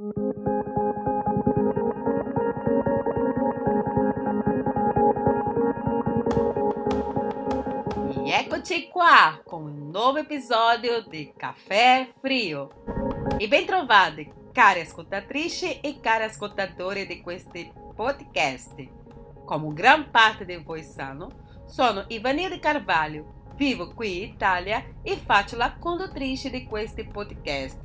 E eccoci qua con un nuovo episodio di Caffè Frio. E ben trovati, cari ascoltatrici e cari ascoltatori di questi podcast. Come gran parte di voi sanno, sono Ivanilde Carvalho, vivo qui in Italia e faccio la conduttrice di questi podcast.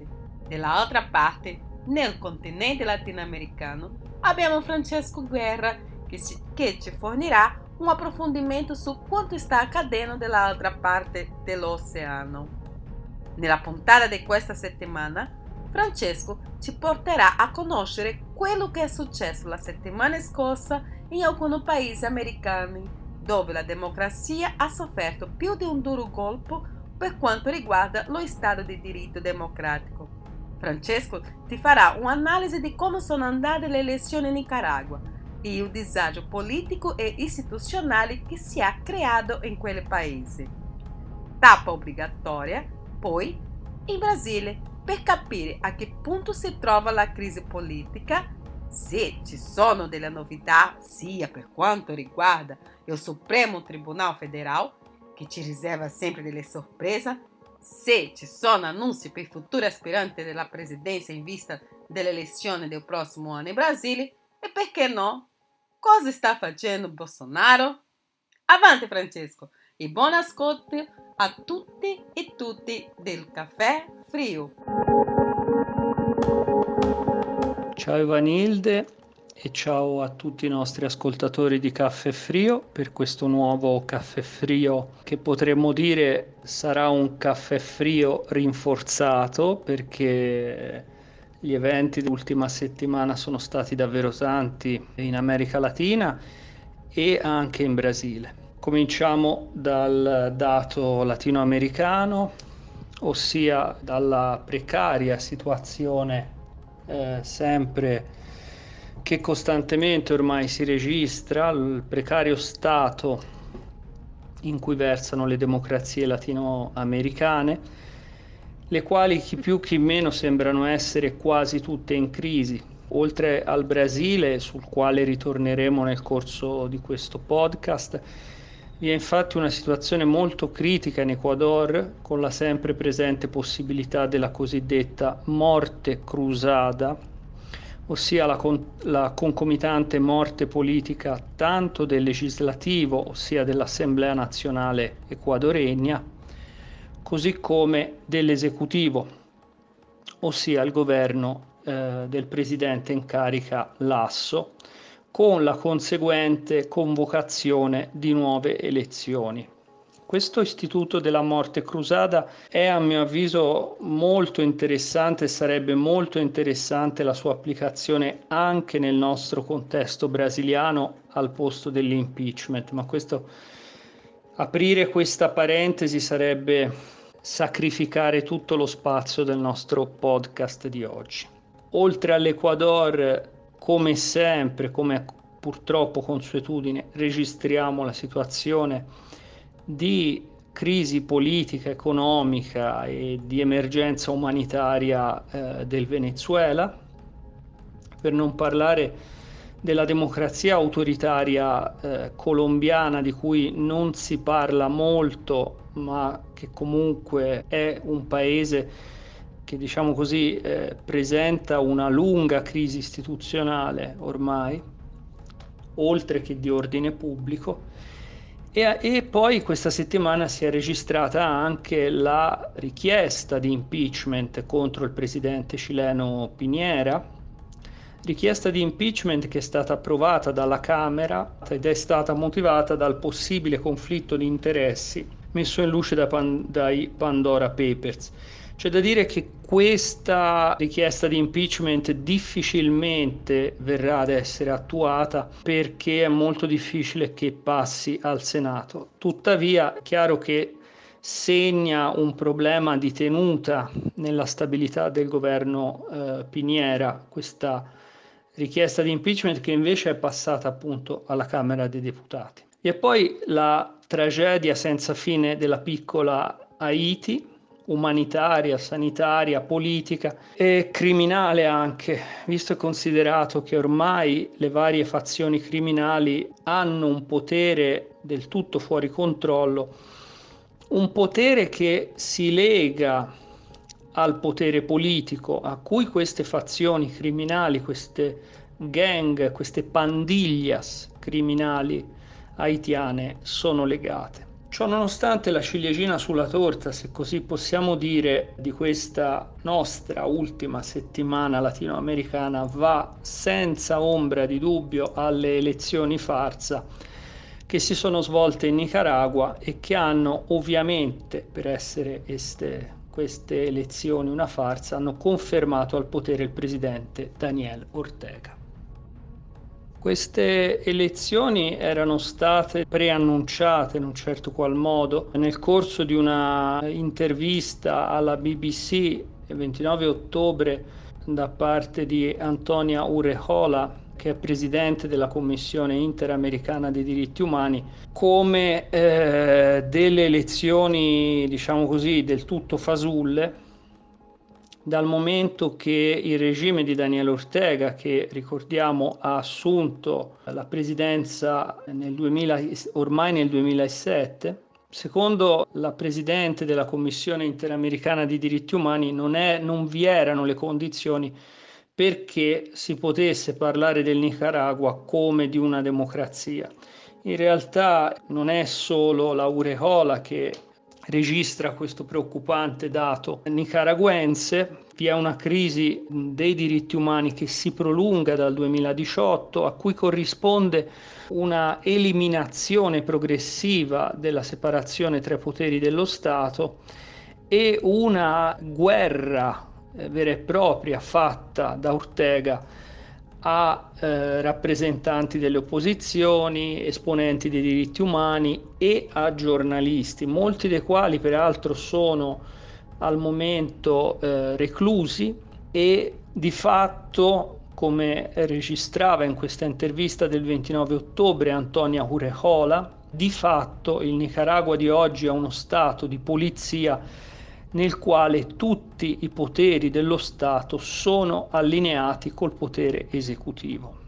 Dall'altra parte, nel continente latinoamericano, abbiamo Francesco Guerra che ci, che ci fornirà un approfondimento su quanto sta accadendo dall'altra parte dell'oceano. Nella puntata di questa settimana, Francesco ci porterà a conoscere quello che è successo la settimana scorsa in alcuni paesi americani, dove la democrazia ha sofferto più di un duro colpo per quanto riguarda lo Stato di diritto democratico. Francesco ti farà un'analisi di come sono andate le elezioni in Nicaragua e il disagio politico e istituzionale che si è creato in quel paese. Tappa obbligatoria, poi, in Brasile, per capire a che punto si trova la crisi politica, se ci sono delle novità, sia per quanto riguarda il Supremo Tribunal Federal, che ci riserva sempre delle sorprese, se ci sono annunci per futuri aspiranti della presidenza in vista delle elezioni del prossimo anno in Brasile e perché no? Cosa sta facendo Bolsonaro? Avanti Francesco e buon ascolto a tutti e tutti del caffè frio. Ciao Ivanilde e ciao a tutti i nostri ascoltatori di Caffè Frio per questo nuovo Caffè Frio che potremmo dire sarà un caffè frio rinforzato perché gli eventi dell'ultima settimana sono stati davvero tanti in America Latina e anche in Brasile. Cominciamo dal dato latinoamericano, ossia dalla precaria situazione eh, sempre che costantemente ormai si registra, il precario stato in cui versano le democrazie latinoamericane, le quali chi più chi meno sembrano essere quasi tutte in crisi. Oltre al Brasile, sul quale ritorneremo nel corso di questo podcast, vi è infatti una situazione molto critica in Ecuador, con la sempre presente possibilità della cosiddetta morte crusada, ossia la, con- la, concomitante morte politica tanto del legislativo, ossia dell'Assemblea nazionale ecuadoregna, così come dell'esecutivo, ossia il governo eh, del presidente in carica Lasso, con la conseguente convocazione di nuove elezioni. Questo istituto della morte crusada è a mio avviso molto interessante e sarebbe molto interessante la sua applicazione anche nel nostro contesto brasiliano al posto dell'impeachment, ma questo aprire questa parentesi sarebbe sacrificare tutto lo spazio del nostro podcast di oggi. Oltre all'Ecuador, come sempre, come purtroppo consuetudine, registriamo la situazione di crisi politica, economica e di emergenza umanitaria eh, del Venezuela, per non parlare della democrazia autoritaria eh, colombiana di cui non si parla molto, ma che comunque è un paese che diciamo così eh, presenta una lunga crisi istituzionale ormai, oltre che di ordine pubblico e, e, poi questa settimana si è registrata anche la richiesta di impeachment contro il presidente cileno Piniera, richiesta di impeachment che è stata approvata dalla Camera ed è stata motivata dal possibile conflitto di interessi messo in luce da Pan- dai Pandora Papers. C'è da dire che questa richiesta di impeachment difficilmente verrà ad essere attuata perché è molto difficile che passi al Senato. Tuttavia, è chiaro che segna un problema di tenuta nella stabilità del governo eh, Piniera questa richiesta di impeachment che invece è passata appunto alla Camera dei Deputati. E poi la tragedia senza fine della piccola Haiti, umanitaria, sanitaria, politica e criminale anche, visto e considerato che ormai le varie fazioni criminali hanno un potere del tutto fuori controllo, un potere che si lega al potere politico a cui queste fazioni criminali, queste gang, queste pandiglias criminali haitiane sono legate. Ciò nonostante la ciliegina sulla torta, se così possiamo dire, di questa nostra ultima settimana latinoamericana va senza ombra di dubbio alle elezioni farsa che si sono svolte in Nicaragua e che hanno ovviamente, per essere este, queste elezioni una farsa, hanno confermato al potere il presidente Daniel Ortega. Queste elezioni erano state preannunciate in un certo qual modo nel corso di una intervista alla BBC il 29 ottobre da parte di Antonia Urejola, che è presidente della Commissione Interamericana dei diritti umani, come eh, delle elezioni, diciamo così, del tutto fasulle, dal momento che il regime di Daniele Ortega, che ricordiamo ha assunto la presidenza nel 2000, ormai nel 2007, secondo la presidente della Commissione interamericana di diritti umani non, è, non vi erano le condizioni perché si potesse parlare del Nicaragua come di una democrazia. In realtà non è solo la Urejola che registra questo preoccupante dato nicaraguense. Vi è una crisi dei diritti umani che si prolunga dal 2018, a cui corrisponde una eliminazione progressiva della separazione tra i poteri dello Stato e una guerra eh, vera e propria fatta da Ortega a eh, rappresentanti delle opposizioni, esponenti dei diritti umani e a giornalisti, molti dei quali peraltro sono al momento eh, reclusi e di fatto, come registrava in questa intervista del 29 ottobre Antonia Urejola, di fatto il Nicaragua di oggi è uno stato di polizia nel quale tutti i poteri dello Stato sono allineati col potere esecutivo.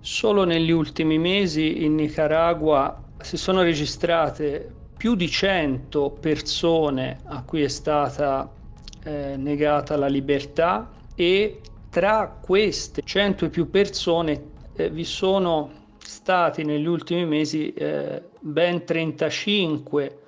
Solo negli ultimi mesi in Nicaragua si sono registrate più di 100 persone a cui è stata eh, negata la libertà e tra queste 100 e più persone eh, vi sono stati negli ultimi mesi eh, ben 35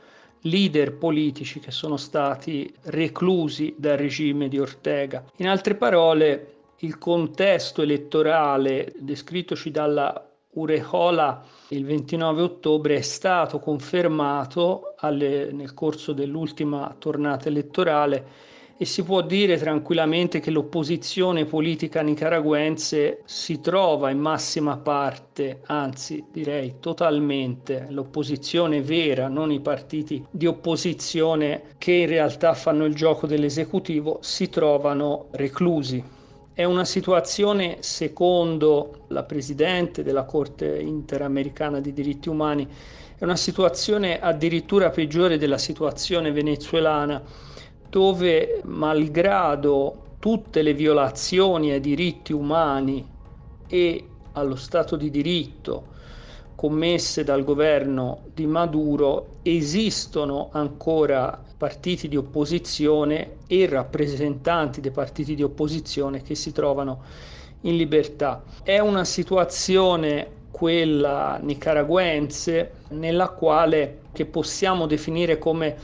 leader politici che sono stati reclusi dal regime di Ortega. In altre parole, il contesto elettorale descrittoci dalla Urejola il 29 ottobre è stato confermato alle, nel corso dell'ultima tornata elettorale e si può dire tranquillamente che l'opposizione politica nicaraguense si trova in massima parte, anzi direi totalmente, l'opposizione vera, non i partiti di opposizione che in realtà fanno il gioco dell'esecutivo, si trovano reclusi. È una situazione, secondo la Presidente della Corte Interamericana dei diritti umani, è una situazione addirittura peggiore della situazione venezuelana dove malgrado tutte le violazioni ai diritti umani e allo Stato di diritto commesse dal governo di Maduro, esistono ancora partiti di opposizione e rappresentanti dei partiti di opposizione che si trovano in libertà. È una situazione quella nicaraguense nella quale che possiamo definire come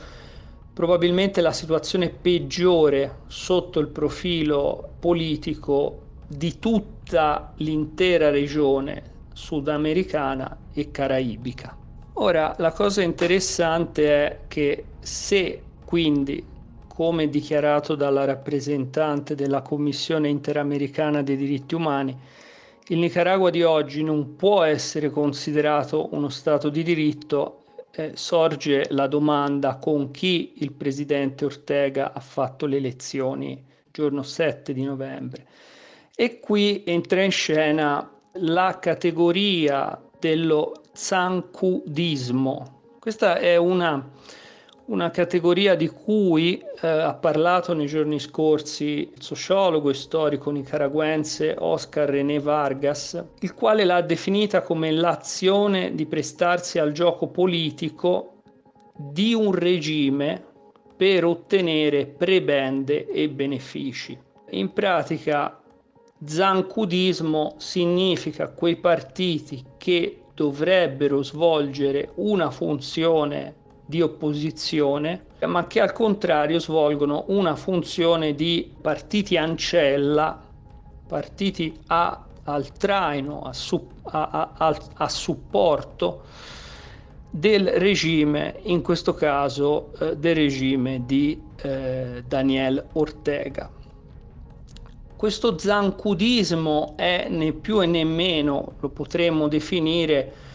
probabilmente la situazione peggiore sotto il profilo politico di tutta l'intera regione sudamericana e caraibica. Ora, la cosa interessante è che se quindi, come dichiarato dalla rappresentante della Commissione interamericana dei diritti umani, il Nicaragua di oggi non può essere considerato uno Stato di diritto, eh, sorge la domanda con chi il presidente Ortega ha fatto le elezioni giorno 7 di novembre. E qui entra in scena la categoria dello zancudismo. Questa è una, una categoria di cui eh, ha parlato nei giorni scorsi il sociologo e storico nicaraguense Oscar René Vargas, il quale l'ha definita come l'azione di prestarsi al gioco politico di un regime per ottenere prebende e benefici. In pratica, zancudismo significa quei partiti che dovrebbero svolgere una funzione di opposizione, ma che al contrario svolgono una funzione di partiti ancella, partiti a, al traino, a, su, a, a, supporto del regime, in questo caso eh, del regime di eh, Daniel Ortega. Questo zancudismo è né più e né meno, lo potremmo definire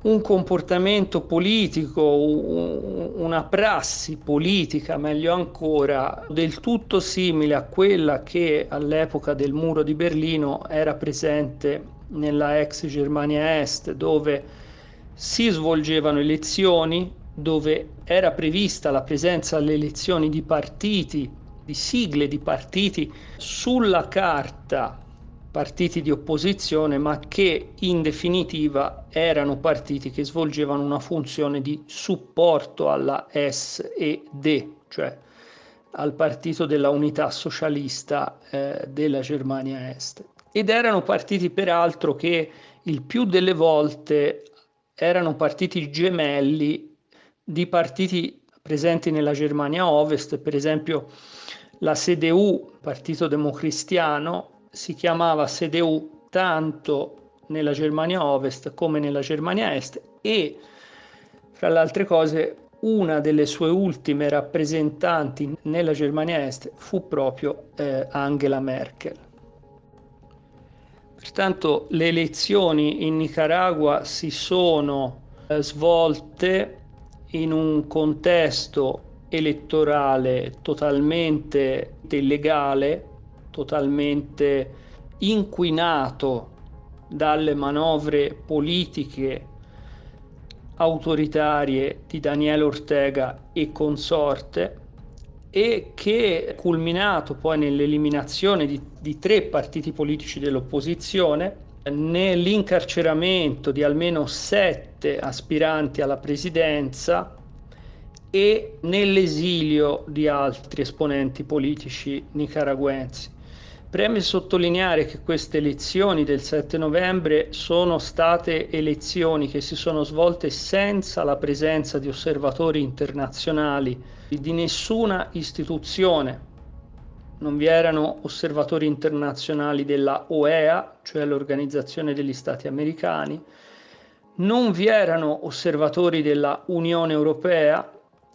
un comportamento politico, una prassi politica, meglio ancora, del tutto simile a quella che all'epoca del muro di Berlino era presente nella ex Germania Est, dove si svolgevano elezioni, dove era prevista la presenza alle elezioni di partiti, di sigle di partiti sulla carta partiti di opposizione, ma che in definitiva erano partiti che svolgevano una funzione di supporto alla SED, cioè al partito della unità socialista eh, della Germania Est. Ed erano partiti peraltro che il più delle volte erano partiti gemelli di partiti presenti nella Germania Ovest, per esempio la CDU, Partito Democristiano, si chiamava CDU tanto nella Germania Ovest come nella Germania Est e fra le altre cose una delle sue ultime rappresentanti nella Germania Est fu proprio eh, Angela Merkel. Pertanto le elezioni in Nicaragua si sono eh, svolte in un contesto elettorale totalmente illegale, totalmente inquinato dalle manovre politiche autoritarie di Daniele Ortega e consorte e che è culminato poi nell'eliminazione di, di tre partiti politici dell'opposizione, nell'incarceramento di almeno sette aspiranti alla presidenza e nell'esilio di altri esponenti politici nicaraguensi. Preme sottolineare che queste elezioni del 7 novembre sono state elezioni che si sono svolte senza la presenza di osservatori internazionali di nessuna istituzione. Non vi erano osservatori internazionali della OEA, cioè l'Organizzazione degli Stati Americani, non vi erano osservatori della Unione Europea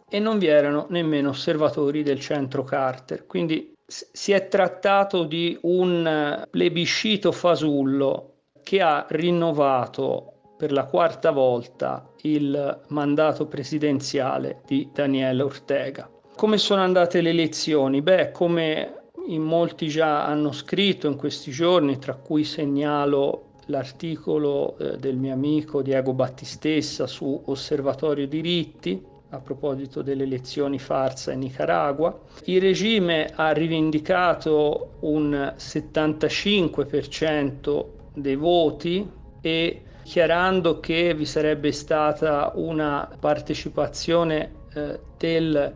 e non vi erano nemmeno osservatori del centro Carter. Quindi si è trattato di un plebiscito fasullo che ha rinnovato per la quarta volta il mandato presidenziale di Daniele Ortega. Come sono andate le elezioni? Beh, come in molti già hanno scritto in questi giorni, tra cui segnalo l'articolo eh, del mio amico Diego Battistessa su Osservatorio Diritti, a proposito delle elezioni farsa in Nicaragua. Il regime ha rivendicato un 75% dei voti e dichiarando che vi sarebbe stata una partecipazione eh, del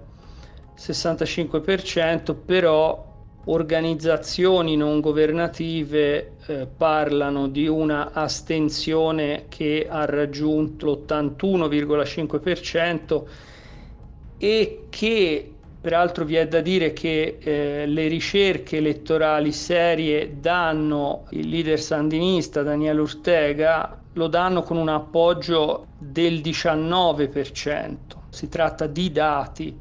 65%, però organizzazioni non governative eh, parlano di una astensione che ha raggiunto l'81,5% e che peraltro vi è da dire che eh, le ricerche elettorali serie danno il leader sandinista Daniel Ortega lo danno con un appoggio del 19%. Si tratta di dati,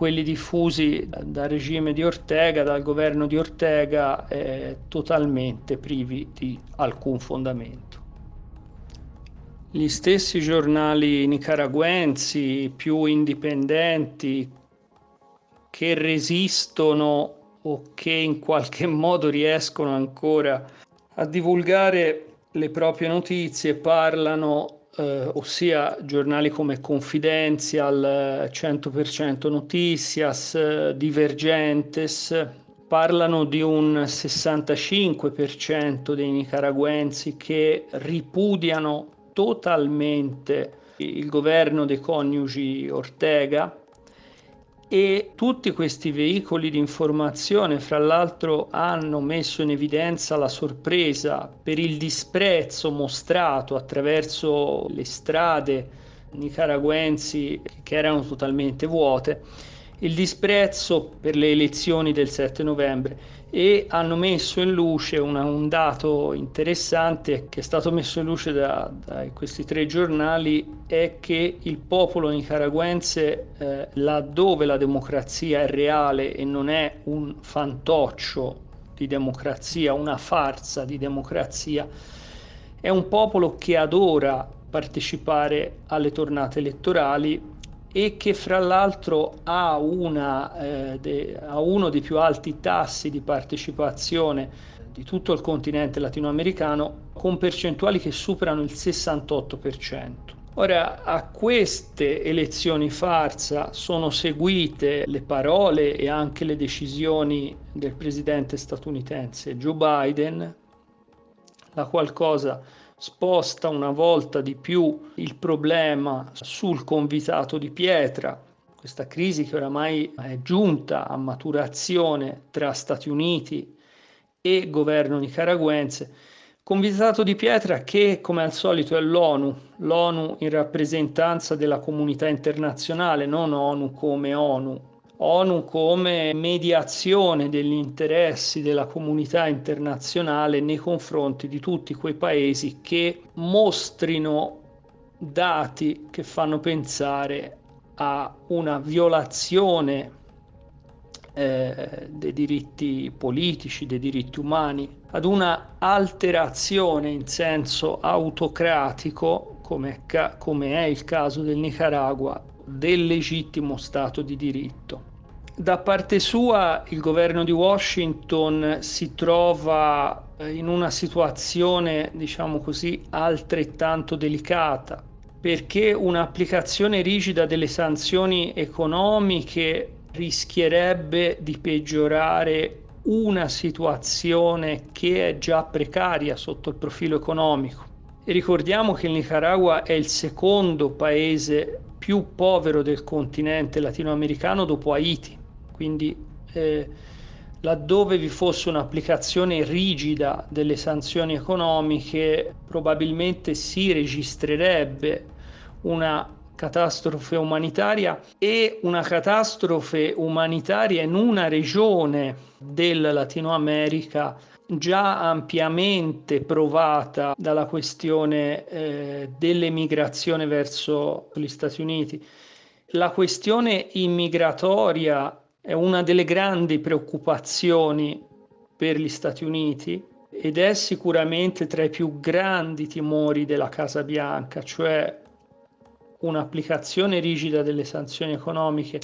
quelli diffusi dal regime di Ortega, dal governo di Ortega, eh, totalmente privi di alcun fondamento. Gli stessi giornali nicaraguensi più indipendenti che resistono o che in qualche modo riescono ancora a divulgare le proprie notizie parlano eh, ossia giornali come Confidential, 100% Noticias, Divergentes, parlano di un 65% dei nicaraguensi che ripudiano totalmente il governo dei coniugi Ortega e tutti questi veicoli di informazione, fra l'altro, hanno messo in evidenza la sorpresa per il disprezzo mostrato attraverso le strade nicaraguensi che erano totalmente vuote il disprezzo per le elezioni del 7 novembre. E hanno messo in luce una, un dato interessante che è stato messo in luce da, da questi tre giornali è che il popolo nicaraguense eh, laddove la democrazia è reale e non è un fantoccio di democrazia, una farsa di democrazia, è un popolo che adora partecipare alle tornate elettorali e che fra l'altro ha, una, eh, de, ha uno dei più alti tassi di partecipazione di tutto il continente latinoamericano con percentuali che superano il 68%. Ora, a queste elezioni farsa sono seguite le parole e anche le decisioni del presidente statunitense Joe Biden, la qual cosa sposta una volta di più il problema sul convitato di pietra, questa crisi che oramai è giunta a maturazione tra Stati Uniti e governo nicaraguense. Convitato di pietra che, come al solito, è l'ONU, l'ONU in rappresentanza della comunità internazionale, non ONU come ONU, ONU come mediazione degli interessi della comunità internazionale nei confronti di tutti quei paesi che mostrino dati che fanno pensare a una violazione eh, dei diritti politici, dei diritti umani, ad una alterazione in senso autocratico, come, come è il caso del Nicaragua, del legittimo Stato di diritto. Da parte sua il governo di Washington si trova eh, in una situazione, diciamo così, altrettanto delicata, perché un'applicazione rigida delle sanzioni economiche rischierebbe di peggiorare una situazione che è già precaria sotto il profilo economico. E ricordiamo che il Nicaragua è il secondo paese più povero del continente latinoamericano dopo Haiti quindi eh, laddove vi fosse un'applicazione rigida delle sanzioni economiche probabilmente si registrerebbe una catastrofe umanitaria e una catastrofe umanitaria in una regione del Latino America già ampiamente provata dalla questione eh, dell'emigrazione verso gli Stati Uniti. La questione immigratoria è una delle grandi preoccupazioni per gli Stati Uniti ed è sicuramente tra i più grandi timori della Casa Bianca, cioè un'applicazione rigida delle sanzioni economiche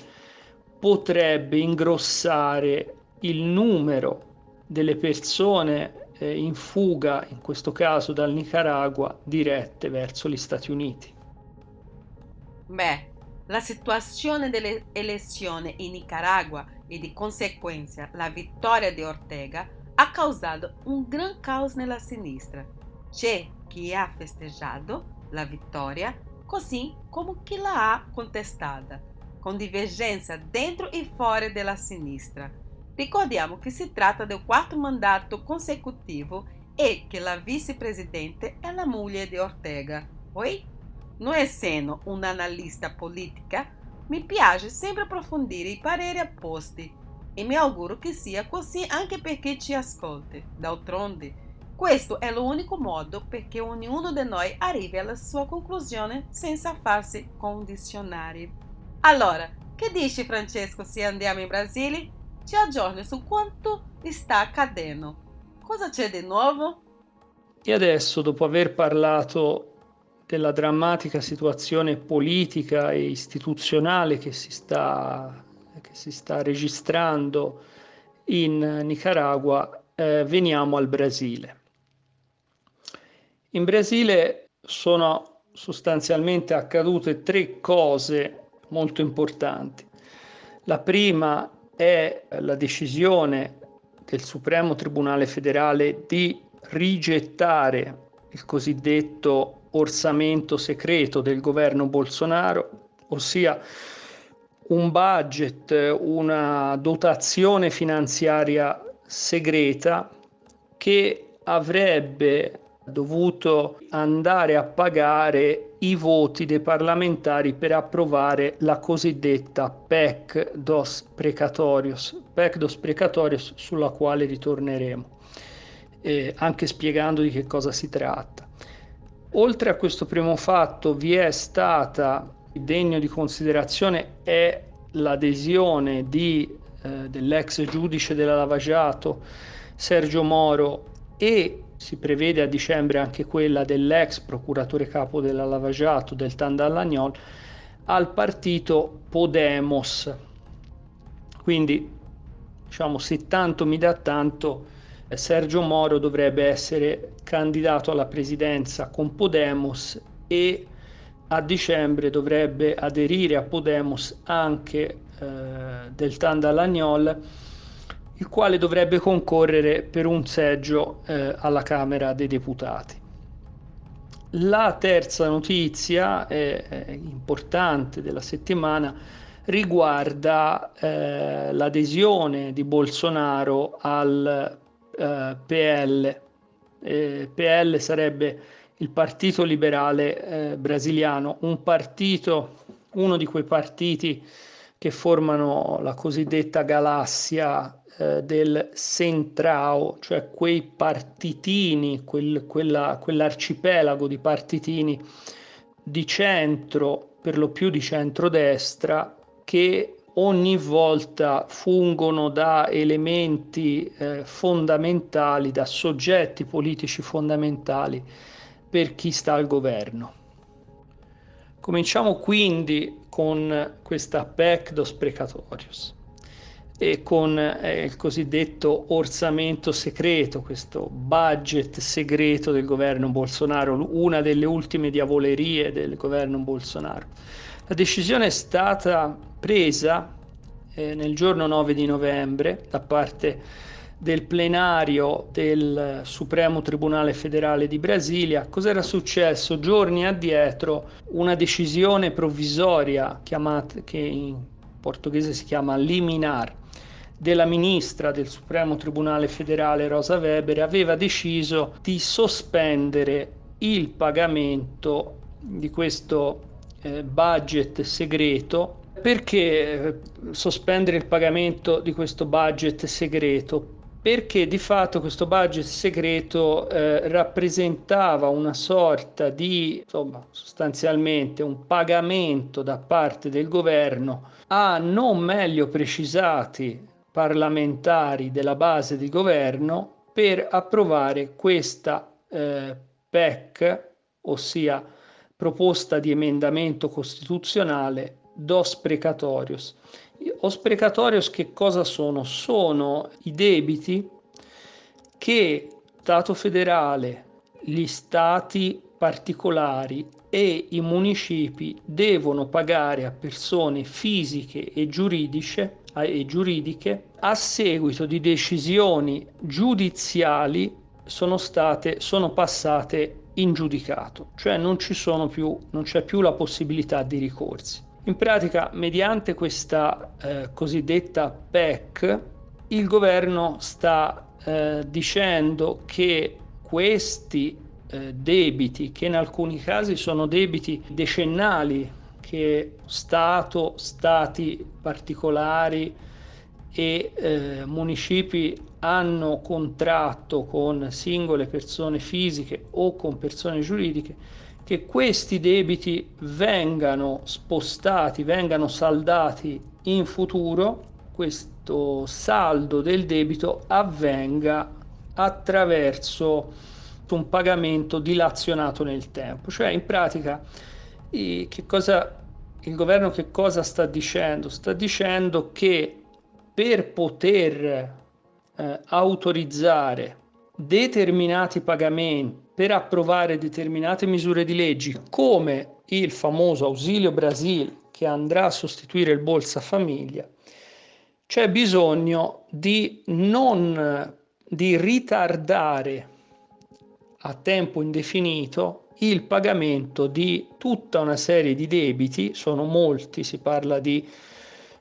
potrebbe ingrossare il numero delle persone eh, in fuga, in questo caso dal Nicaragua, dirette verso gli Stati Uniti. Beh, La situazione delle elezioni in Nicaragua e di conseguenza la vittoria di Ortega ha causato un gran caos nella sinistra. C'è chi ha festeggiato la vittoria così come chi la ha contestata, con divergenza dentro e fuori della sinistra. Ricordiamo che si tratta del quarto mandato consecutivo e che la vicepresidente è la moglie di Ortega. Oi? Non essendo un'analista politica, mi piace sempre approfondire i pareri opposti e mi auguro che sia così anche per chi ci ascolti. D'altronde, questo è l'unico modo perché ognuno di noi arrivi alla sua conclusione senza farsi condizionare. Allora, che dici Francesco se andiamo in Brasile? Ci aggiorni su quanto sta accadendo. Cosa c'è di nuovo? E adesso, dopo aver parlato della drammatica situazione politica e istituzionale che si sta, che si sta registrando in Nicaragua, eh, veniamo al Brasile. In Brasile sono sostanzialmente accadute tre cose molto importanti. La prima è la decisione del Supremo Tribunale federale di rigettare il cosiddetto orsamento segreto del governo Bolsonaro, ossia un budget, una dotazione finanziaria segreta che avrebbe dovuto andare a pagare i voti dei parlamentari per approvare la cosiddetta PEC dos precatorios, PEC dos precatorios sulla quale ritorneremo, eh, anche spiegando di che cosa si tratta. Oltre a questo primo fatto vi è stata, degno di considerazione, è l'adesione di, eh, dell'ex giudice della Lavagiato Sergio Moro e si prevede a dicembre anche quella dell'ex procuratore capo della Lavagiato, del Tandallagnol, al partito Podemos. Quindi, diciamo, se tanto mi dà tanto, Sergio Moro dovrebbe essere candidato alla presidenza con Podemos e a dicembre dovrebbe aderire a Podemos anche eh, del Tandallagnol il quale dovrebbe concorrere per un seggio eh, alla Camera dei Deputati. La terza notizia eh, importante della settimana riguarda eh, l'adesione di Bolsonaro al PL. PL sarebbe il Partito Liberale eh, Brasiliano, un partito, uno di quei partiti che formano la cosiddetta galassia eh, del Centrao, cioè quei partitini, quel, quella, quell'arcipelago di partitini di centro, per lo più di centrodestra, che ogni volta fungono da elementi eh, fondamentali, da soggetti politici fondamentali per chi sta al governo. Cominciamo quindi con questa PEC dos precatorius e con eh, il cosiddetto orsamento segreto, questo budget segreto del governo Bolsonaro, una delle ultime diavolerie del governo Bolsonaro. La decisione è stata presa eh, nel giorno 9 di novembre da parte del plenario del Supremo Tribunale Federale di Brasilia. Cos'era successo? Giorni addietro una decisione provvisoria chiamata, che in portoghese si chiama liminar, della ministra del Supremo Tribunale Federale Rosa Weber aveva deciso di sospendere il pagamento di questo eh, budget segreto perché eh, sospendere il pagamento di questo budget segreto? Perché di fatto questo budget segreto eh, rappresentava una sorta di, insomma, sostanzialmente un pagamento da parte del governo a non meglio precisati parlamentari della base di governo per approvare questa eh, PEC, ossia proposta di emendamento costituzionale dos precatorios. Os precatorios che cosa sono? Sono i debiti che Stato federale, gli stati particolari e i municipi devono pagare a persone fisiche e giuridiche e giuridiche a seguito di decisioni giudiziali sono state sono passate in giudicato, cioè non più non c'è più la possibilità di ricorsi. In pratica, mediante questa eh, cosiddetta PEC, il governo sta eh, dicendo che questi eh, debiti, che in alcuni casi sono debiti decennali che Stato, stati particolari e eh, municipi hanno contratto con singole persone fisiche o con persone giuridiche, che questi debiti vengano spostati, vengano saldati in futuro, questo saldo del debito avvenga attraverso un pagamento dilazionato nel tempo, cioè in pratica che cosa, il governo che cosa sta dicendo? Sta dicendo che per poter eh, autorizzare determinati pagamenti per approvare determinate misure di leggi come il famoso ausilio Brasil che andrà a sostituire il Bolsa Famiglia, c'è bisogno di non di ritardare a tempo indefinito il pagamento di tutta una serie di debiti, sono molti, si parla di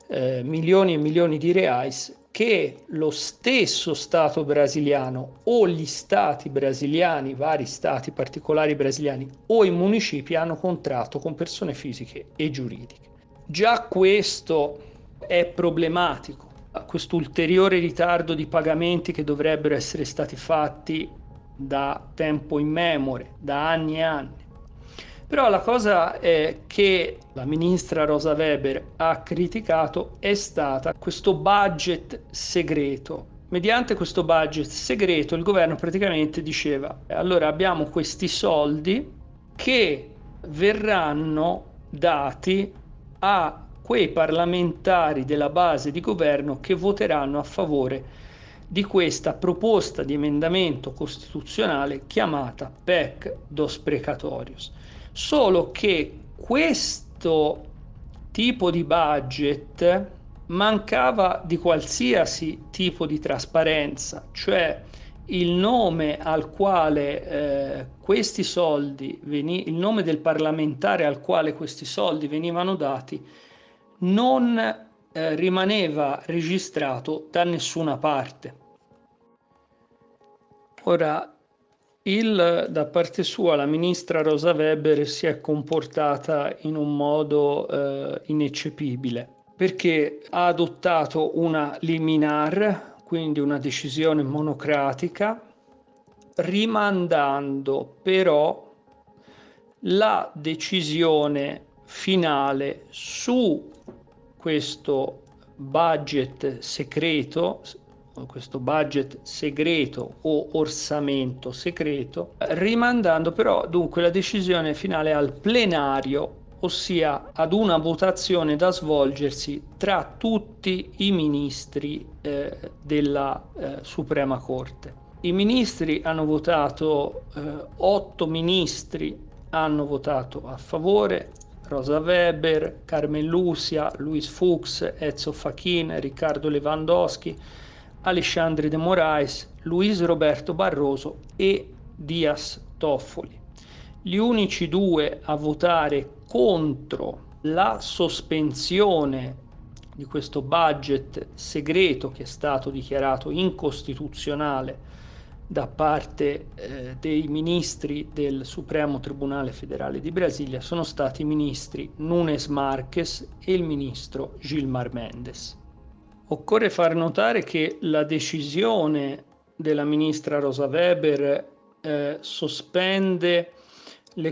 eh, milioni e milioni di reais, che lo stesso Stato brasiliano o gli stati brasiliani, vari stati particolari brasiliani o i municipi hanno contratto con persone fisiche e giuridiche. Già questo è problematico, questo ulteriore ritardo di pagamenti che dovrebbero essere stati fatti da tempo immemore, da anni e anni. Però la cosa che la ministra Rosa Weber ha criticato è stata questo budget segreto. Mediante questo budget segreto il governo praticamente diceva allora abbiamo questi soldi che verranno dati a quei parlamentari della base di governo che voteranno a favore di questa proposta di emendamento costituzionale chiamata PEC dos Precatorios. Solo che questo tipo di budget mancava di qualsiasi tipo di trasparenza, cioè il nome al quale eh, questi soldi, veni- il nome del parlamentare al quale questi soldi venivano dati non eh, rimaneva registrato da nessuna parte. Ora, il, da parte sua la ministra Rosa Weber si è comportata in un modo eh, ineccepibile perché ha adottato una liminar, quindi una decisione monocratica, rimandando però la decisione finale su questo budget segreto, questo budget segreto o orsamento segreto, rimandando però dunque la decisione finale al plenario, ossia ad una votazione da svolgersi tra tutti i ministri eh, della eh, Suprema Corte. I ministri hanno votato, eh, otto ministri hanno votato a favore, Rosa Weber, Carmen Lucia, Luis Fuchs, Ezzo Fachin, Riccardo Lewandowski, Alexandre de Moraes, Luis Roberto Barroso e Dias Toffoli. Gli unici due a votare contro la sospensione di questo budget segreto che è stato dichiarato incostituzionale da parte eh, dei ministri del Supremo Tribunale Federale di Brasilia sono stati i ministri Nunes Marques e il ministro Gilmar Mendes. Occorre far notare che la decisione della ministra Rosa Weber eh, sospende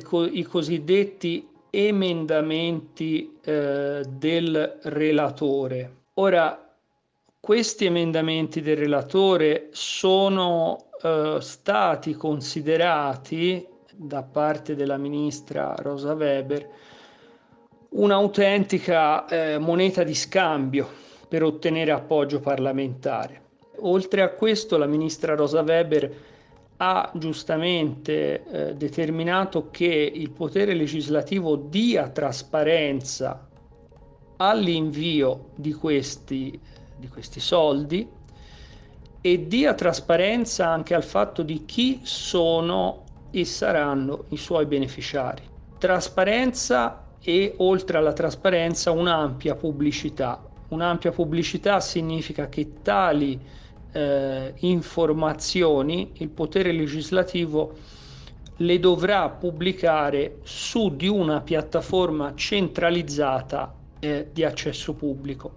co- i cosiddetti emendamenti eh, del relatore. Ora, questi emendamenti del relatore sono eh, stati considerati da parte della ministra Rosa Weber un'autentica eh, moneta di scambio per ottenere appoggio parlamentare. Oltre a questo, la ministra Rosa Weber ha giustamente eh, determinato che il potere legislativo dia trasparenza all'invio di questi, di questi soldi e dia trasparenza anche al fatto di chi sono e saranno i suoi beneficiari. Trasparenza e oltre alla trasparenza un'ampia pubblicità. Un'ampia pubblicità significa che tali eh, informazioni il potere legislativo le dovrà pubblicare su di una piattaforma centralizzata eh, di accesso pubblico.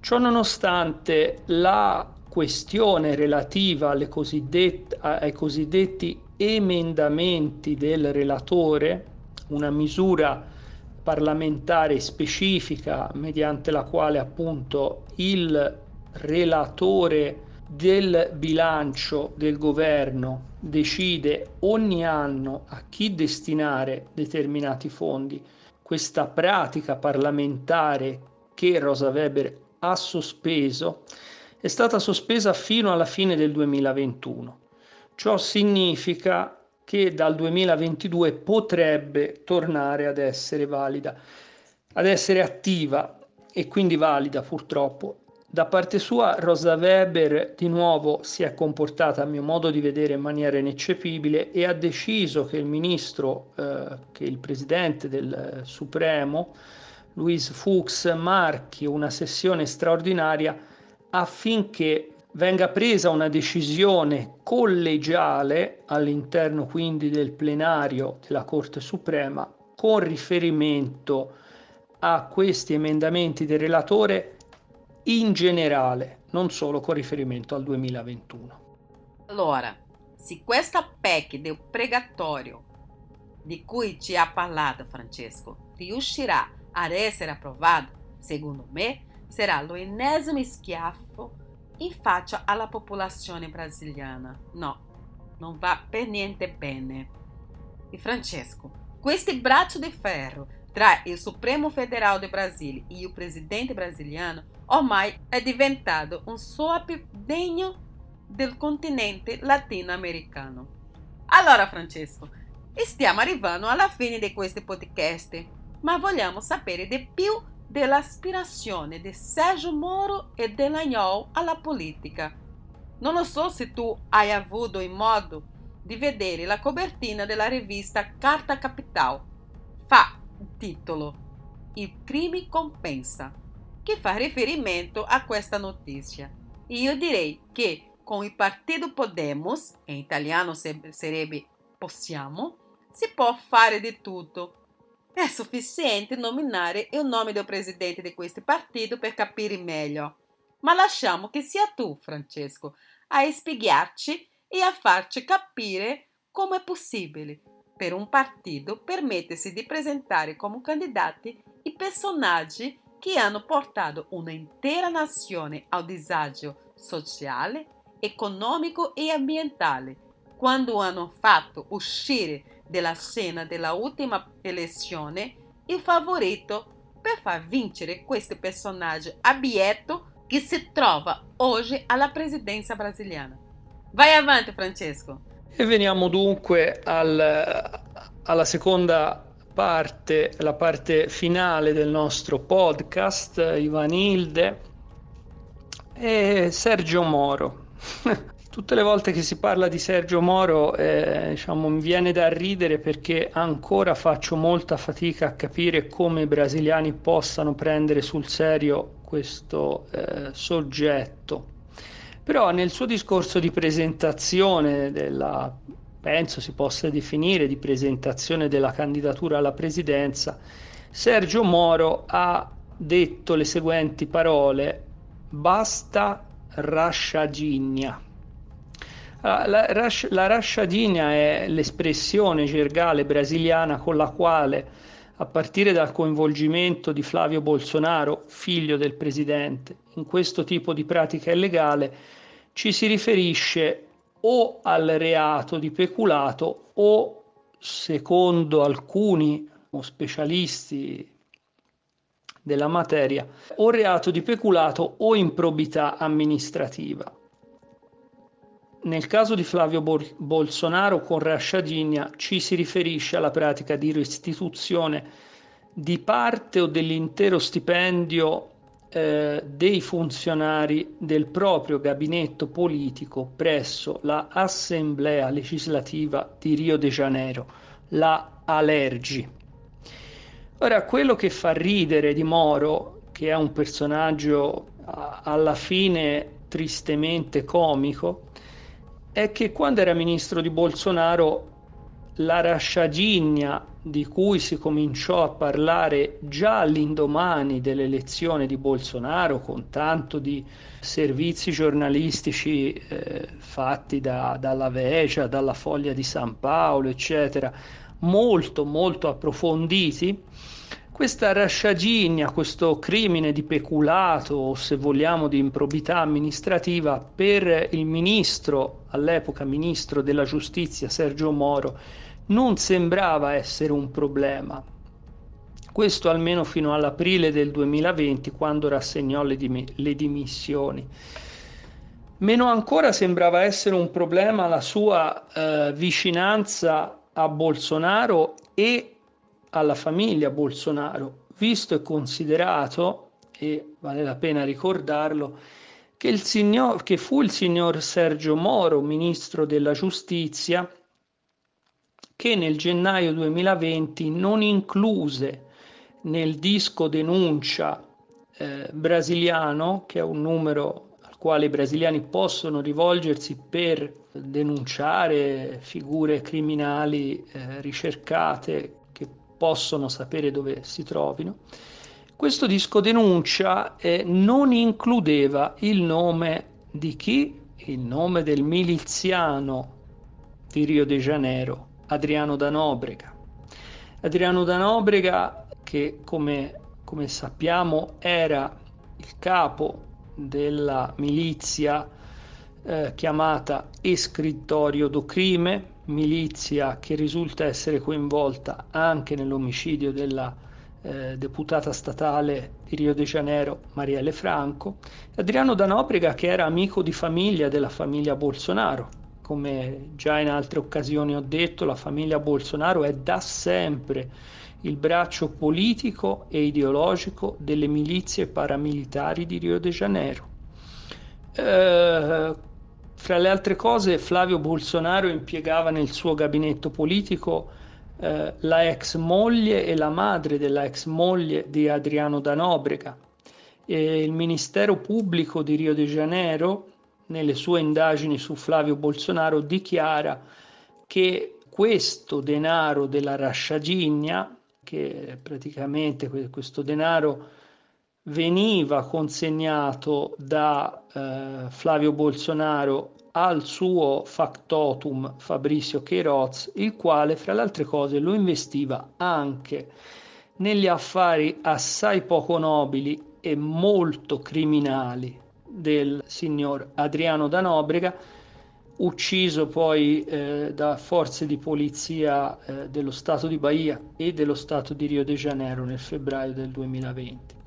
Ciò nonostante la questione relativa ai cosiddetti emendamenti del relatore, una misura parlamentare specifica mediante la quale appunto il relatore del bilancio del governo decide ogni anno a chi destinare determinati fondi. Questa pratica parlamentare che Rosa Weber ha sospeso è stata sospesa fino alla fine del 2021. Ciò significa che dal 2022 potrebbe tornare ad essere valida, ad essere attiva e quindi valida purtroppo. Da parte sua Rosa Weber di nuovo si è comportata a mio modo di vedere in maniera ineccepibile e ha deciso che il ministro, eh, che il presidente del Supremo, Luis Fuchs, marchi una sessione straordinaria affinché venga presa una decisione collegiale all'interno quindi del plenario della Corte Suprema con riferimento a questi emendamenti del relatore in generale, non solo con riferimento al 2021. Allora, se questa PEC del pregatorio di cui ci ha parlato Francesco riuscirà ad essere approvata, secondo me, sarà l'ennesimo schiaffo in faccia alla popolazione brasiliana. No, non va per niente bene. E Francesco, questi braccio di ferro tra il Supremo Federal do Brasile e il presidente brasiliano ormai è diventato un soap degno del continente latinoamericano. Allora, Francesco, stiamo arrivando alla fine di questo podcast, ma vogliamo sapere di più dell'aspirazione di Sergio Moro e Delagnol alla politica. Non lo so se tu hai avuto il modo di vedere la copertina della rivista Carta Capital. Fa il titolo Il crime compensa, che fa riferimento a questa notizia. E io direi che con il partito Podemos, in italiano sarebbe possiamo, si può fare di tutto è sufficiente nominare il nome del presidente di questo partito per capire meglio. Ma lasciamo che sia tu, Francesco, a spiegarci e a farci capire come è possibile per un partito permettersi di presentare come candidati i personaggi che hanno portato un'intera nazione al disagio sociale, economico e ambientale, quando hanno fatto uscire della scena della ultima elezione il favorito per far vincere questo personaggio abietto che si trova oggi alla presidenza brasiliana. Vai avanti Francesco. E veniamo dunque al, alla seconda parte, la parte finale del nostro podcast, Ivan Hilde e Sergio Moro. Tutte le volte che si parla di Sergio Moro, eh, diciamo, mi viene da ridere perché ancora faccio molta fatica a capire come i brasiliani possano prendere sul serio questo eh, soggetto. Però nel suo discorso di presentazione della, penso si possa definire di presentazione della candidatura alla presidenza, Sergio Moro ha detto le seguenti parole: basta rasciaginnia. La, la, rasciadina è l'espressione gergale brasiliana con la quale, a partire dal coinvolgimento di Flavio Bolsonaro, figlio del presidente, in questo tipo di pratica illegale, ci si riferisce o al reato di peculato o, secondo alcuni specialisti della materia, o reato di peculato o improbità amministrativa. Nel caso di Flavio Bol- Bolsonaro con Rasciadigna ci si riferisce alla pratica di restituzione di parte o dell'intero stipendio eh, dei funzionari del proprio gabinetto politico presso la Assemblea legislativa di Rio de Janeiro, la Alergi. Ora, quello che fa ridere di Moro, che è un personaggio a- alla fine tristemente comico, è che quando era ministro di Bolsonaro la rasciaginnia di cui si cominciò a parlare già all'indomani dell'elezione di Bolsonaro con tanto di servizi giornalistici eh, fatti da, dalla Vecia, dalla Foglia di San Paolo, eccetera, molto molto approfonditi, questa rasciaginnia, questo crimine di peculato o se vogliamo di improbità amministrativa per il ministro, all'epoca ministro della giustizia Sergio Moro, non sembrava essere un problema. Questo almeno fino all'aprile del 2020 quando rassegnò le, dim- le dimissioni. Meno ancora sembrava essere un problema la sua eh, vicinanza a Bolsonaro e alla famiglia Bolsonaro, visto e considerato, e vale la pena ricordarlo, che, il signor, che fu il signor Sergio Moro, ministro della giustizia, che nel gennaio 2020 non incluse nel disco denuncia eh, brasiliano, che è un numero al quale i brasiliani possono rivolgersi per denunciare figure criminali eh, ricercate possono sapere dove si trovino. Questo disco denuncia eh, non includeva il nome di chi? Il nome del miliziano di Rio de Janeiro, Adriano Danobrega. Adriano Danobrega che come, come sappiamo era il capo della milizia eh, chiamata Escrittorio do Crime, milizia che risulta essere coinvolta anche nell'omicidio della eh, deputata statale di Rio de Janeiro Marielle Franco, Adriano Danobrega che era amico di famiglia della famiglia Bolsonaro. Come già in altre occasioni ho detto, la famiglia Bolsonaro è da sempre il braccio politico e ideologico delle milizie paramilitari di Rio de Janeiro. Eh, fra le altre cose, Flavio Bolsonaro impiegava nel suo gabinetto politico eh, la ex moglie e la madre della ex moglie di Adriano Danobrega. E il Ministero Pubblico di Rio de Janeiro, nelle sue indagini su Flavio Bolsonaro, dichiara che questo denaro della Rasciagigna, che praticamente questo denaro veniva consegnato da eh, Flavio Bolsonaro al suo factotum Fabrizio Queiroz, il quale, fra le altre cose, lo investiva anche negli affari assai poco nobili e molto criminali del signor Adriano Danobrega, ucciso poi eh, da forze di polizia eh, dello Stato di Bahia e dello Stato di Rio de Janeiro nel febbraio del 2020.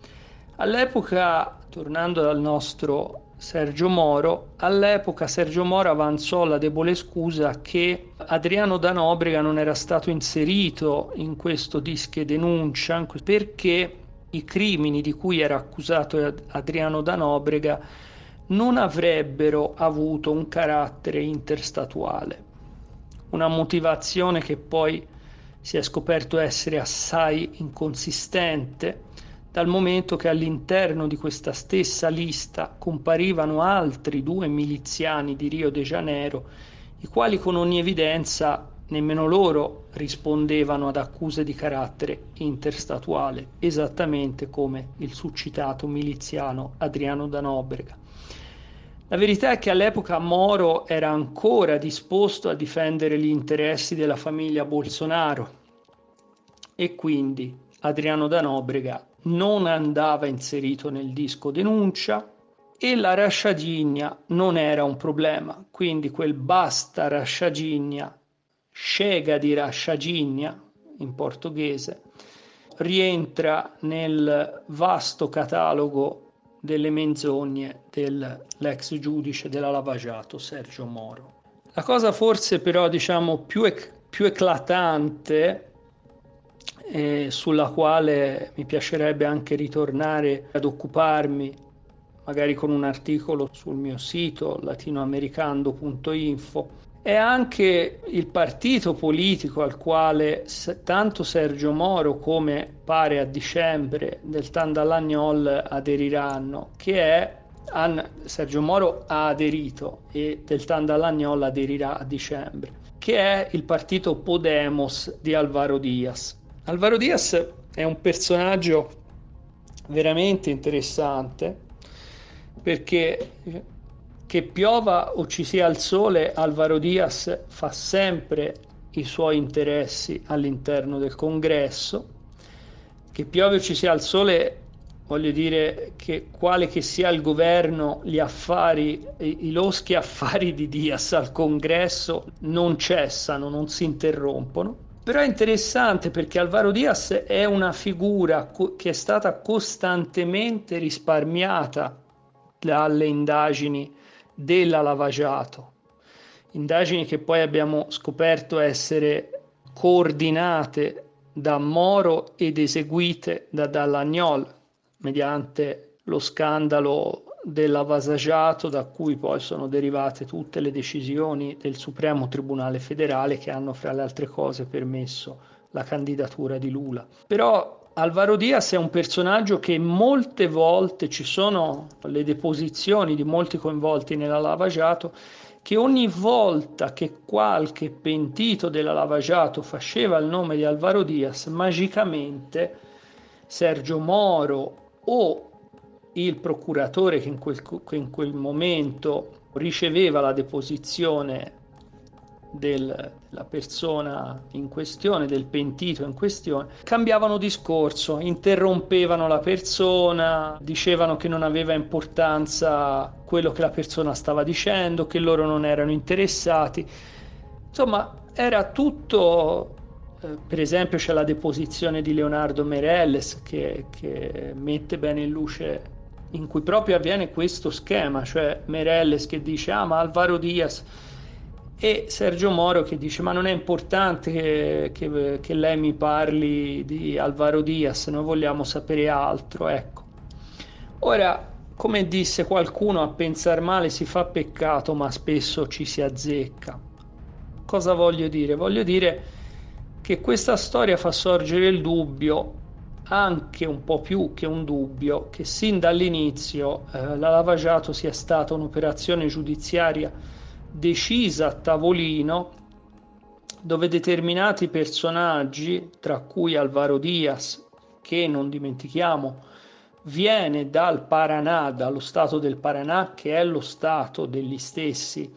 All'epoca, tornando dal nostro Sergio Moro, all'epoca Sergio Moro avanzò la debole scusa che Adriano Danobrega non era stato inserito in questo dische denuncia perché i crimini di cui era accusato Adriano Danobrega non avrebbero avuto un carattere interstatuale. Una motivazione che poi si è scoperto essere assai inconsistente dal momento che all'interno di questa stessa lista comparivano altri due miliziani di Rio de Janeiro, i quali con ogni evidenza nemmeno loro rispondevano ad accuse di carattere interstatuale, esattamente come il succitato miliziano Adriano Danobrega. La verità è che all'epoca Moro era ancora disposto a difendere gli interessi della famiglia Bolsonaro e quindi Adriano Danobrega non andava inserito nel disco denuncia e la rasciagigna non era un problema, quindi quel basta rasciagigna, scega di rasciagigna in portoghese, rientra nel vasto catalogo delle menzogne dell'ex giudice della Lavagiato Sergio Moro. La cosa forse però diciamo più, ec- più eclatante eh, sulla quale mi piacerebbe anche ritornare ad occuparmi, magari con un articolo sul mio sito latinoamericando.info, è anche il partito politico al quale tanto Sergio Moro come pare a dicembre del Tandalagnol aderiranno, che è Sergio Moro ha aderito e del Tandalagnol aderirà a dicembre, che è il partito Podemos di Alvaro Diaz. Alvaro Diaz è un personaggio veramente interessante perché che piova o ci sia il sole, Alvaro Diaz fa sempre i suoi interessi all'interno del congresso. Che piove o ci sia il sole, voglio dire che quale che sia il governo, gli affari, i, loschi affari di Diaz al congresso non cessano, non si interrompono. Però è interessante perché Alvaro Diaz è una figura che è stata costantemente risparmiata dalle indagini della lavagiato, indagini che poi abbiamo scoperto essere coordinate da Moro ed eseguite da Dallagnol mediante lo scandalo dell'avasagiato da cui poi sono derivate tutte le decisioni del Supremo Tribunale Federale che hanno fra le altre cose permesso la candidatura di Lula. Però Alvaro Diaz è un personaggio che molte volte ci sono le deposizioni di molti coinvolti nella lavagiato che ogni volta che qualche pentito della lavagiato faceva il nome di Alvaro Diaz, magicamente Sergio Moro o il procuratore che in quel, che in quel momento riceveva la deposizione del, della persona in questione, del pentito in questione, cambiavano discorso, interrompevano la persona, dicevano che non aveva importanza quello che la persona stava dicendo, che loro non erano interessati. Insomma, era tutto eh, per esempio c'è la deposizione di Leonardo Merelles che, che, mette bene in luce in cui proprio avviene questo schema, cioè Merelles che dice ah ma Alvaro Diaz e Sergio Moro che dice ma non è importante che, che, che lei mi parli di Alvaro Diaz, noi vogliamo sapere altro, ecco. Ora, come disse qualcuno, a pensare male si fa peccato, ma spesso ci si azzecca. Cosa voglio dire? Voglio dire che questa storia fa sorgere il dubbio anche un po' più che un dubbio che sin dall'inizio eh, la lavagiato sia stata un'operazione giudiziaria decisa a tavolino dove determinati personaggi, tra cui Alvaro Diaz, che non dimentichiamo viene dal Paranà, dallo stato del Paranà, che è lo stato degli stessi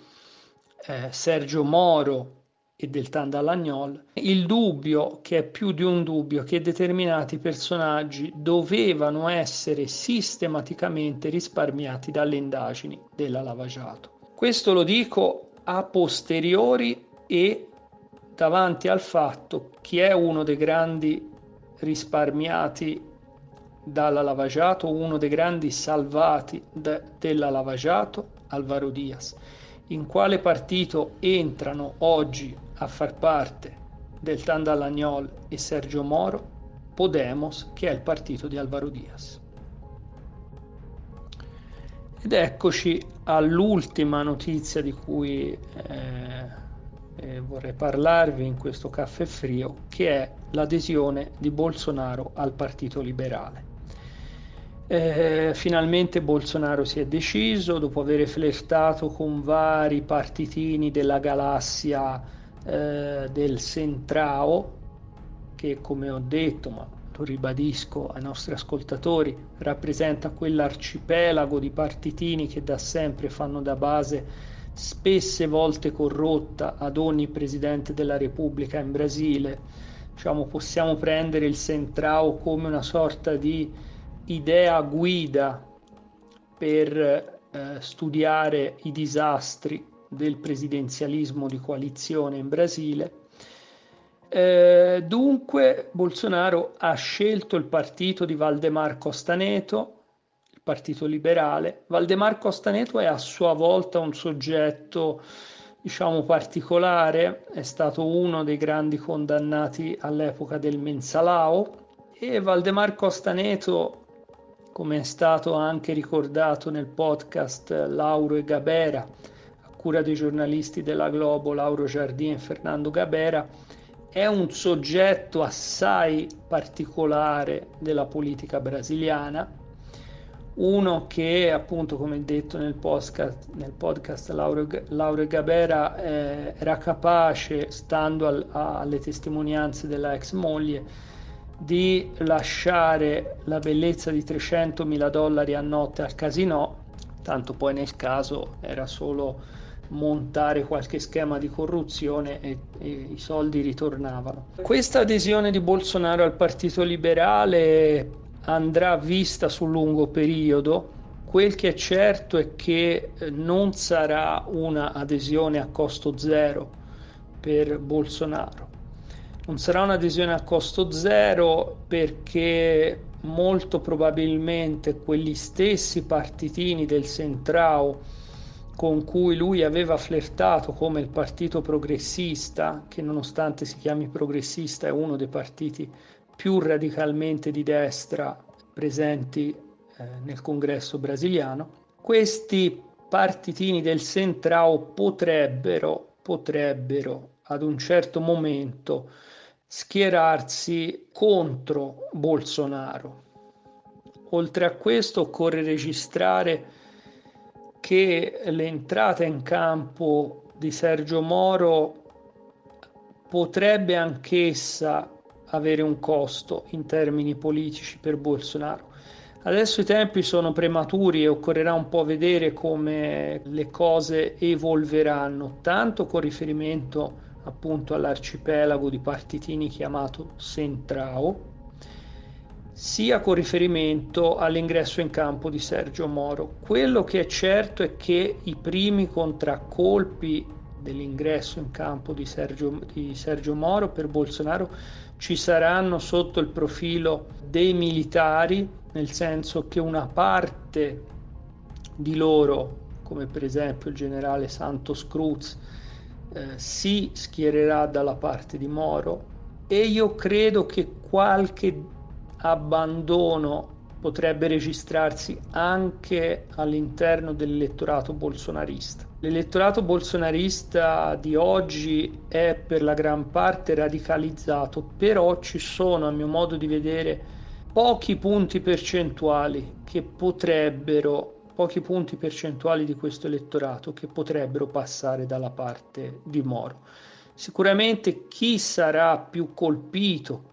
eh, Sergio Moro, e del Tandalagnol, il dubbio, che è più di un dubbio, che determinati personaggi dovevano essere sistematicamente risparmiati dalle indagini della Lavagiato. Questo lo dico a posteriori e davanti al fatto chi è uno dei grandi risparmiati dalla Lavagiato, uno dei grandi salvati de- della Lavagiato, Alvaro Diaz. In quale partito entrano oggi a far parte del Tandalagnol e Sergio Moro, Podemos, che è il partito di Alvaro Diaz. Ed eccoci all'ultima notizia di cui eh, eh, vorrei parlarvi in questo caffè frio, che è l'adesione di Bolsonaro al Partito Liberale. Eh, finalmente Bolsonaro si è deciso, dopo aver flirtato con vari partitini della galassia eh, del Centrao, che come ho detto, ma lo ribadisco ai nostri ascoltatori, rappresenta quell'arcipelago di partitini che da sempre fanno da base spesse volte corrotta ad ogni presidente della Repubblica in Brasile. Diciamo, possiamo prendere il Centrao come una sorta di idea guida per eh, studiare i disastri del presidenzialismo di coalizione in Brasile. Eh, dunque Bolsonaro ha scelto il partito di Valdemar Costaneto, il partito liberale. Valdemar Costaneto è a sua volta un soggetto diciamo particolare, è stato uno dei grandi condannati all'epoca del Mensalao e Valdemar Costaneto, come è stato anche ricordato nel podcast Lauro e Gabera, cura dei giornalisti della Globo Lauro Giardini e Fernando Gabera, è un soggetto assai particolare della politica brasiliana, uno che appunto come detto nel podcast, nel podcast Lauro, Lauro Gabera eh, era capace, stando al, a, alle testimonianze della ex moglie, di lasciare la bellezza di 300 mila dollari a notte al casino, tanto poi nel caso era solo montare qualche schema di corruzione e, e, i soldi ritornavano. Questa adesione di Bolsonaro al Partito Liberale andrà vista sul lungo periodo. Quel che è certo è che eh, non sarà una adesione a costo zero per Bolsonaro. Non sarà un'adesione a costo zero perché molto probabilmente quegli stessi partitini del Centrao con cui lui aveva flirtato come il partito progressista, che nonostante si chiami progressista è uno dei partiti più radicalmente di destra presenti eh, nel congresso brasiliano, questi partitini del Centrao potrebbero, potrebbero ad un certo momento schierarsi contro Bolsonaro. Oltre a questo occorre registrare che l'entrata in campo di Sergio Moro potrebbe anch'essa avere un costo in termini politici per Bolsonaro. Adesso i tempi sono prematuri e occorrerà un po' vedere come le cose evolveranno, tanto con riferimento appunto all'arcipelago di partitini chiamato Centrao, sia con riferimento all'ingresso in campo di Sergio Moro. Quello che è certo è che i primi contraccolpi dell'ingresso in campo di Sergio, di Sergio Moro per Bolsonaro ci saranno sotto il profilo dei militari, nel senso che una parte di loro, come per esempio il generale Santos Cruz, eh, si schiererà dalla parte di Moro e io credo che qualche abbandono potrebbe registrarsi anche all'interno dell'elettorato bolsonarista. L'elettorato bolsonarista di oggi è per la gran parte radicalizzato, però ci sono, a mio modo di vedere, pochi punti percentuali che potrebbero, pochi punti percentuali di questo elettorato che potrebbero passare dalla parte di Moro. Sicuramente chi sarà più colpito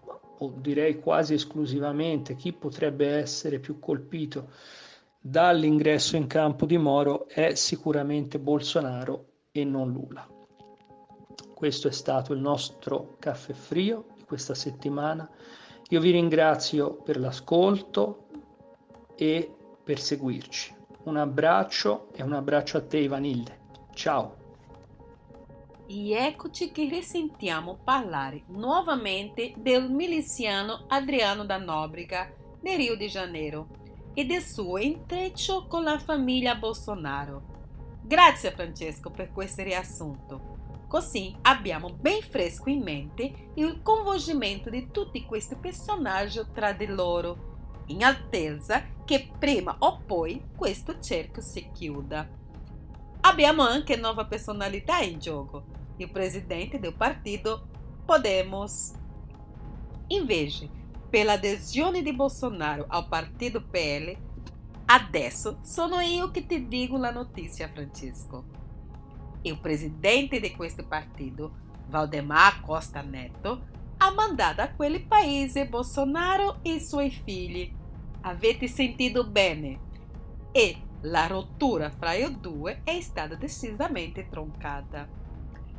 direi quasi esclusivamente chi potrebbe essere più colpito dall'ingresso in campo di Moro è sicuramente Bolsonaro e non Lula. Questo è stato il nostro caffè frio di questa settimana. Io vi ringrazio per l'ascolto e per seguirci. Un abbraccio e un abbraccio a te Ivanilde. Ciao! E eccoci che risentiamo parlare nuovamente del miliziano Adriano da Nóbrega, di Rio de Janeiro, e del suo intreccio con la famiglia Bolsonaro. Grazie Francesco per questo riassunto. Così abbiamo ben fresco in mente il coinvolgimento di tutti questi personaggi tra di loro, in attesa che prima o poi questo cerchio si chiuda. Abbiamo anche nuova personalità in gioco il presidente del partito Podemos. Invece, pela adesione di Bolsonaro ao partido PL, adesso sono io che ti dico la notizia, Francisco. Il presidente di questo partito, Valdemar Costa Neto, ha mandato a quel paese Bolsonaro e suoi figli. Avete sentito bene? E la rottura fra i due è stata decisamente troncata.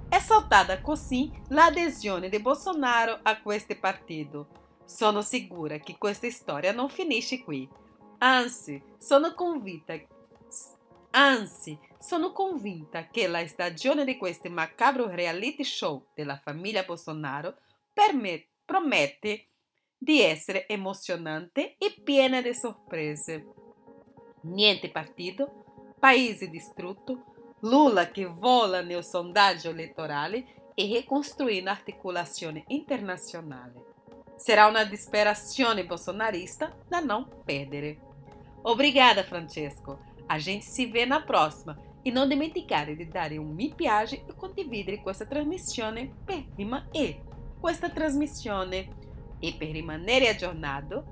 È saltata così l'adesione di Bolsonaro a questo partito. Sono sicura che questa storia non finisce qui. Anzi, sono convinta Anzi, sono convinta che la stagione di questo macabro reality show della famiglia Bolsonaro promette di essere emozionante e piena di sorprese. Niente partito, paese distrutto, Lula che vola nel sondaggio elettorale e ricostruindo articolazione internazionale. Sarà una disperazione bolsonarista da não perdere. Obrigada, Francesco. A gente se vê na próxima. E não dimenticare di dare un mi piace e condividere questa trasmissione per e questa trasmissione. E per rimanere aggiornato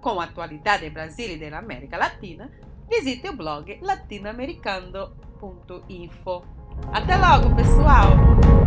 com a atualidade Brasil e dell'America Latina, visite o blog latinoamericano.info. Até logo, pessoal!